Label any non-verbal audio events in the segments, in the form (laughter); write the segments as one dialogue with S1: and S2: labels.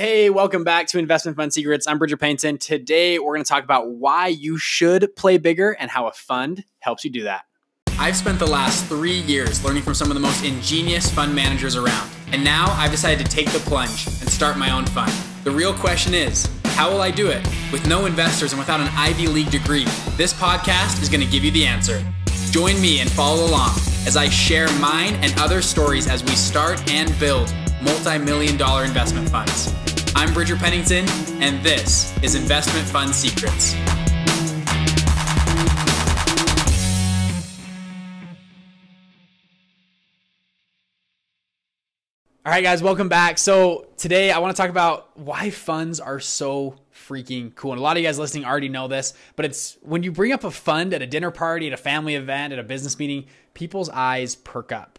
S1: Hey, welcome back to Investment Fund Secrets. I'm Bridger Pennington. Today, we're going to talk about why you should play bigger and how a fund helps you do that. I've spent the last three years learning from some of the most ingenious fund managers around. And now I've decided to take the plunge and start my own fund. The real question is how will I do it? With no investors and without an Ivy League degree, this podcast is going to give you the answer. Join me and follow along as I share mine and other stories as we start and build multi million dollar investment funds. I'm Bridger Pennington, and this is Investment Fund Secrets. All right, guys, welcome back. So, today I want to talk about why funds are so freaking cool. And a lot of you guys listening already know this, but it's when you bring up a fund at a dinner party, at a family event, at a business meeting, people's eyes perk up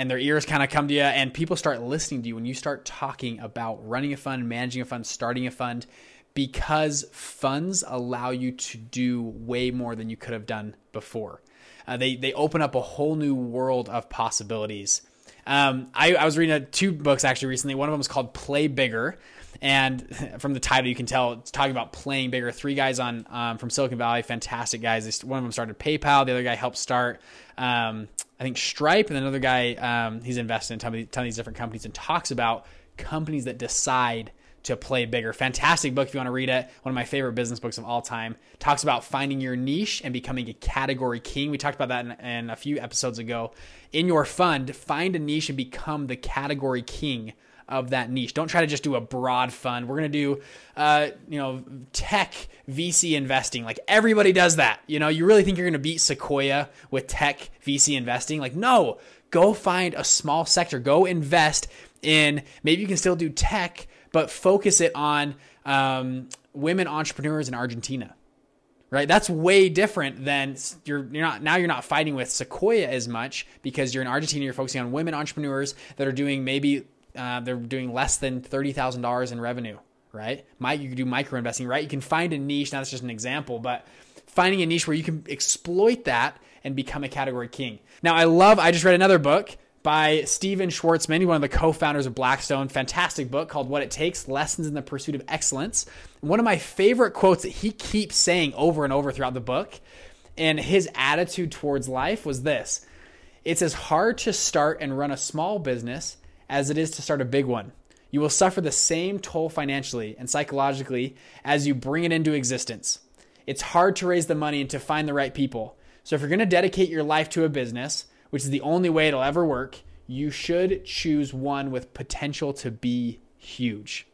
S1: and their ears kind of come to you and people start listening to you when you start talking about running a fund, managing a fund, starting a fund because funds allow you to do way more than you could have done before. Uh, they they open up a whole new world of possibilities. Um, I, I was reading a, two books actually recently. One of them was called Play Bigger, and (laughs) from the title, you can tell it's talking about playing bigger. Three guys on um, from Silicon Valley, fantastic guys. One of them started PayPal. The other guy helped start um, I think Stripe, and another guy um, he's invested in a ton of, ton of these different companies and talks about companies that decide to play bigger. Fantastic book if you want to read it. One of my favorite business books of all time. Talks about finding your niche and becoming a category king. We talked about that in, in, a few episodes ago. In your fund, find a niche and become the category king of that niche. Don't try to just do a broad fund. We're going to do, uh, you know, tech VC investing. Like everybody does that. You know, you really think you're going to beat Sequoia with tech VC investing? Like, no, go find a small sector. Go invest in, maybe you can still do tech, but focus it on um, women entrepreneurs in Argentina right? That's way different than you're you're not now you're not fighting with Sequoia as much because you're in Argentina. You're focusing on women entrepreneurs that are doing maybe uh, they're doing less than thirty thousand dollars in revenue, right? Might you can do micro investing, right? You can find a niche. Now that's just an example, but finding a niche where you can exploit that and become a category king. Now I love. I just read another book by Stephen Schwarzman, one of the co-founders of Blackstone. Fantastic book called What It Takes: Lessons in the Pursuit of Excellence. One of my favorite quotes that he keeps saying over and over throughout the book, and his attitude towards life was this: It's as hard to start and run a small business as it is to start a big one. You will suffer the same toll financially and psychologically as you bring it into existence. It's hard to raise the money and to find the right people. So, if you're going to dedicate your life to a business, which is the only way it'll ever work, you should choose one with potential to be huge.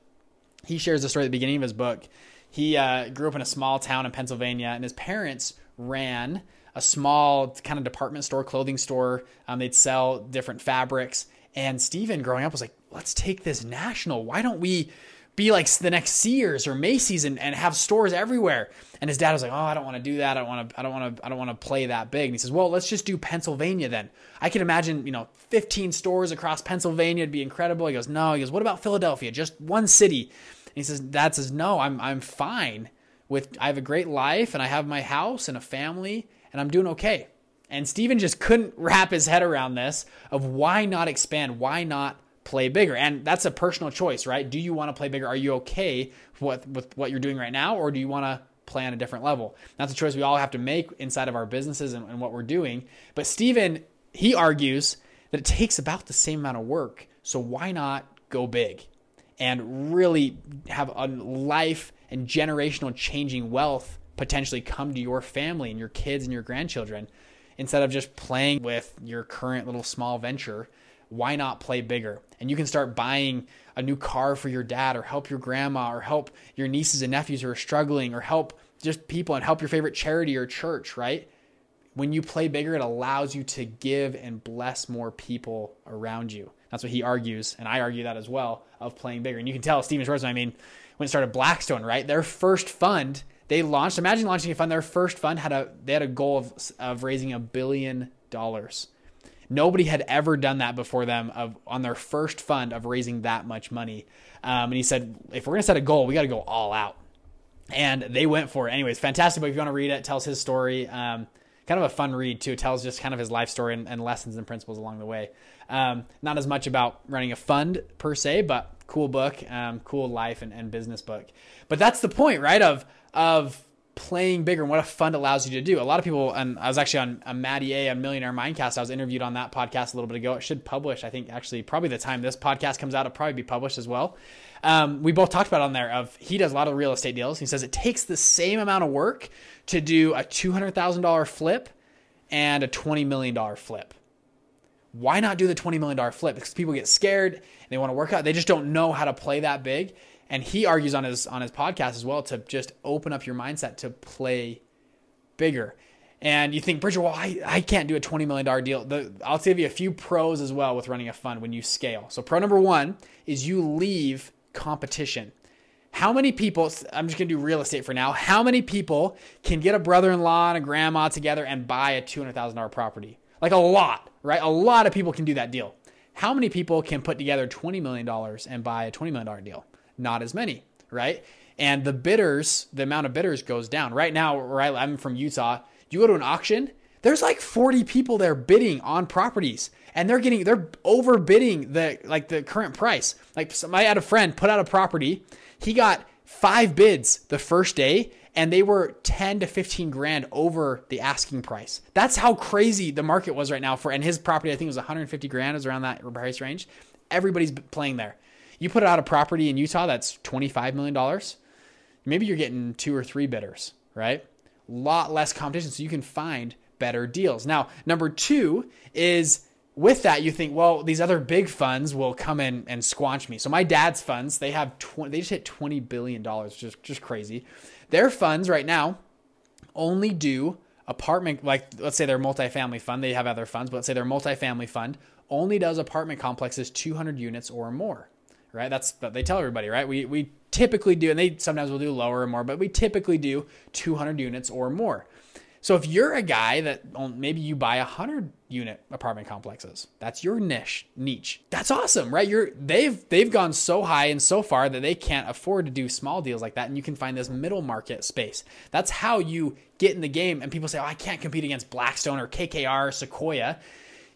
S1: He shares a story at the beginning of his book. He uh, grew up in a small town in Pennsylvania, and his parents ran a small kind of department store, clothing store. Um, they'd sell different fabrics. And Stephen growing up was like, let's take this national. Why don't we be like the next Sears or Macy's and, and have stores everywhere? And his dad was like, oh, I don't want to do that. I don't want to, I don't want to, I don't want to play that big. And he says, well, let's just do Pennsylvania then. I can imagine, you know, 15 stores across Pennsylvania. It'd be incredible. He goes, no, he goes, what about Philadelphia? Just one city. And he says, dad says, no, I'm, I'm fine with, I have a great life and I have my house and a family and I'm doing okay. And Stephen just couldn't (laughs) wrap his head around this of why not expand? Why not play bigger? And that's a personal choice, right? Do you want to play bigger? Are you okay with, with what you're doing right now? Or do you want to play on a different level? That's a choice we all have to make inside of our businesses and, and what we're doing. But Stephen, he argues that it takes about the same amount of work. So why not go big and really have a life and generational changing wealth potentially come to your family and your kids and your grandchildren? Instead of just playing with your current little small venture why not play bigger? And you can start buying a new car for your dad or help your grandma or help your nieces and nephews who are struggling or help just people and help your favorite charity or church right? When you play bigger it allows you to give and bless more people around you. That's what he argues and i argue that as well of playing bigger. And you can tell steven schwartz i mean when it started blackstone right? Their first fund they launched. Imagine launching a fund. Their first fund had a they had a goal of of raising a billion dollars. Nobody had ever done that before them of on their first fund of raising that much money. Um, and he said, if we're gonna set a goal, we got to go all out. And they went for it. Anyways, fantastic book. If you want to read it, tells his story. Um, kind of a fun read too. It tells just kind of his life story and, and lessons and principles along the way. Um, not as much about running a fund per se, but cool book, um, cool life and, and business book. But that's the point, right? Of of playing bigger and what a fund allows you to do. A lot of people, and I was actually on a Matty A, a Millionaire Mindcast. I was interviewed on that podcast a little bit ago. It should publish, I think, actually, probably the time this podcast comes out, it'll probably be published as well. Um, we both talked about on there of he does a lot of real estate deals. He says it takes the same amount of work to do a two hundred thousand dollar flip and a twenty million dollar flip. Why not do the twenty million dollar flip? Because people get scared and they want to work out. They just don't know how to play that big. And he argues on his on his podcast as well to just open up your mindset to play bigger. And you think, Bridger, well, I, I can't do a $20 million deal. The, I'll give you a few pros as well with running a fund when you scale. So, pro number one is you leave competition. How many people, I'm just to do real estate for now. How many people can get a brother in law and a grandma together and buy a $200,000 property? Like a lot, right? A lot of people can do that deal. How many people can put together $20 million and buy a $20 million deal? Not as many, right? And the bidders, the amount of bidders goes down. Right now, right, I'm from Utah. You go to an auction, there's like 40 people there bidding on properties and they're getting they're overbidding the like the current price. Like I had a friend put out a property, he got five bids the first day and they were 10 to 15 grand over the asking price. That's how crazy the market was right now for and his property I think was 150 grand was around that price range. Everybody's playing there. You put out a property in Utah that's 25 million dollars. Maybe you're getting two or three bidders, right? A lot less competition so you can find better deals. Now, number 2 is with that, you think, well, these other big funds will come in and squanch me. So my dad's funds, they have 20, they just hit twenty billion dollars, just just crazy. Their funds right now only do apartment, like let's say their multifamily fund. They have other funds, but let's say their multifamily fund only does apartment complexes 200 units or more. Right? That's what they tell everybody. Right? We we typically do, and they sometimes will do lower or more, but we typically do 200 units or more. So if you're a guy that maybe you buy a hundred unit apartment complexes, that's your niche. Niche. That's awesome, right? You're they've they've gone so high and so far that they can't afford to do small deals like that, and you can find this middle market space. That's how you get in the game. And people say, "Oh, I can't compete against Blackstone or KKR or Sequoia."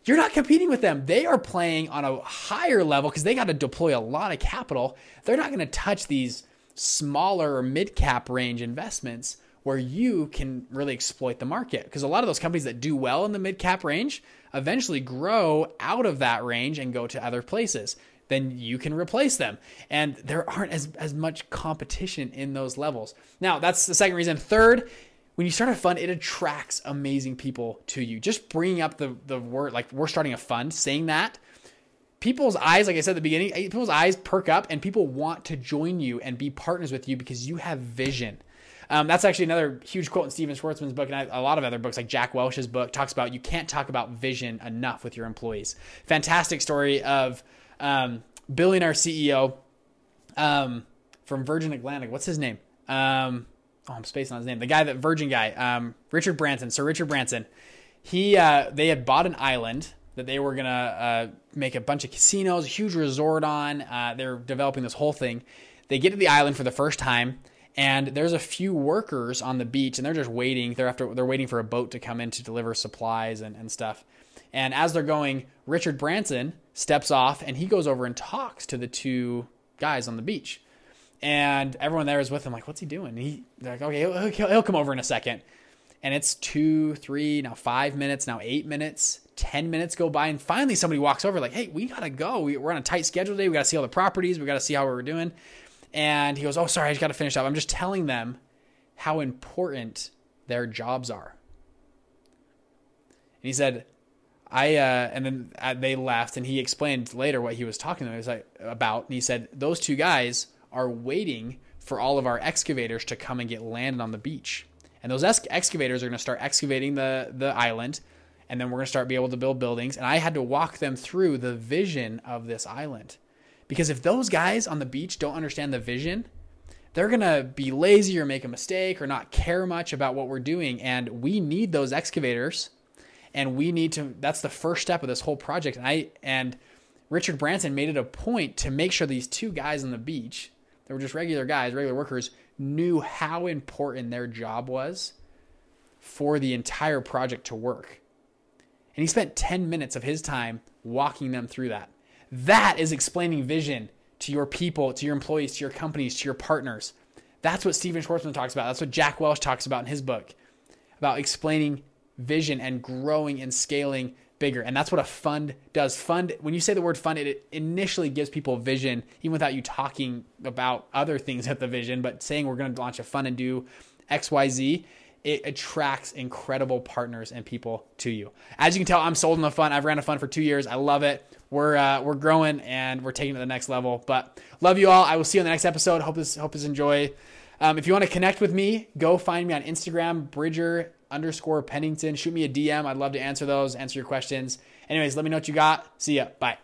S1: You're not competing with them. They are playing on a higher level because they got to deploy a lot of capital. They're not going to touch these smaller or mid cap range investments where you can really exploit the market. Because a lot of those companies that do well in the mid cap range eventually grow out of that range and go to other places. Then you can replace them. And there aren't as, as much competition in those levels. Now, that's the second reason. Third, when you start a fund, it attracts amazing people to you. Just bringing up the, the word, like we're starting a fund, saying that, people's eyes, like I said at the beginning, people's eyes perk up and people want to join you and be partners with you because you have vision um, that's actually another huge quote in Stephen Schwarzman's book, and a lot of other books, like Jack Welch's book, talks about you can't talk about vision enough with your employees. Fantastic story of um, billionaire CEO um, from Virgin Atlantic. What's his name? Um, oh, I'm spacing on his name. The guy that Virgin guy, um, Richard Branson. Sir Richard Branson. He uh, they had bought an island that they were gonna uh, make a bunch of casinos, a huge resort on. Uh, they're developing this whole thing. They get to the island for the first time and there's a few workers on the beach and they're just waiting they're after they're waiting for a boat to come in to deliver supplies and, and stuff and as they're going richard branson steps off and he goes over and talks to the two guys on the beach and everyone there is with him like what's he doing he they're like okay he'll, he'll come over in a second and it's two three now five minutes now eight minutes 10 minutes go by and finally somebody walks over like hey we gotta go we're on a tight schedule today we gotta see all the properties we gotta see how we're doing and he goes, Oh, sorry, I just got to finish up. I'm just telling them how important their jobs are. And he said, I, uh, and then uh, they left, and he explained later what he was talking to them about. And he said, Those two guys are waiting for all of our excavators to come and get landed on the beach. And those ex- excavators are going to start excavating the, the island, and then we're going to start be able to build buildings. And I had to walk them through the vision of this island. Because if those guys on the beach don't understand the vision, they're going to be lazy or make a mistake or not care much about what we're doing. And we need those excavators. And we need to, that's the first step of this whole project. And I, and Richard Branson made it a point to make sure these two guys on the beach, they were just regular guys, regular workers, knew how important their job was for the entire project to work. And he spent 10 minutes of his time walking them through that. That is explaining vision to your people, to your employees, to your companies, to your partners. That's what Stephen Schwarzman talks about. That's what Jack Welch talks about in his book about explaining vision and growing and scaling bigger. And that's what a fund does. Fund, when you say the word fund, it initially gives people vision, even without you talking about other things at the vision, but saying we're going to launch a fund and do XYZ, it attracts incredible partners and people to you. As you can tell, I'm sold on the fund. I've ran a fund for two years. I love it. We're uh, we're growing and we're taking it to the next level. But love you all. I will see you on the next episode. Hope this hope this enjoy. Um, if you want to connect with me, go find me on Instagram, Bridger underscore Pennington. Shoot me a DM. I'd love to answer those, answer your questions. Anyways, let me know what you got. See ya. Bye.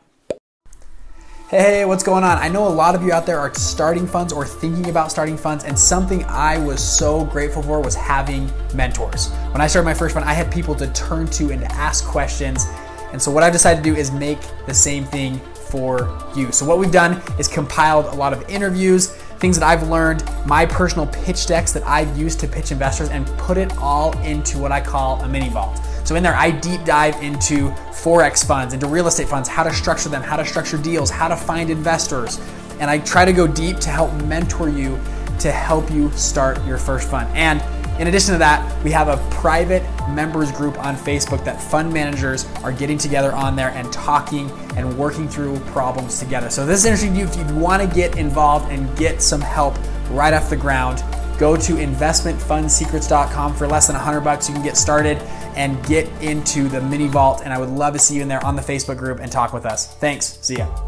S1: Hey, what's going on? I know a lot of you out there are starting funds or thinking about starting funds, and something I was so grateful for was having mentors. When I started my first fund, I had people to turn to and to ask questions. And so, what I've decided to do is make the same thing for you. So, what we've done is compiled a lot of interviews, things that I've learned, my personal pitch decks that I've used to pitch investors, and put it all into what I call a mini vault. So in there, I deep dive into Forex funds, into real estate funds, how to structure them, how to structure deals, how to find investors. And I try to go deep to help mentor you to help you start your first fund. And in addition to that, we have a private members group on Facebook that fund managers are getting together on there and talking and working through problems together. So this is interesting to you if you want to get involved and get some help right off the ground. Go to investmentfundsecrets.com for less than 100 bucks. You can get started and get into the mini vault. And I would love to see you in there on the Facebook group and talk with us. Thanks. See ya.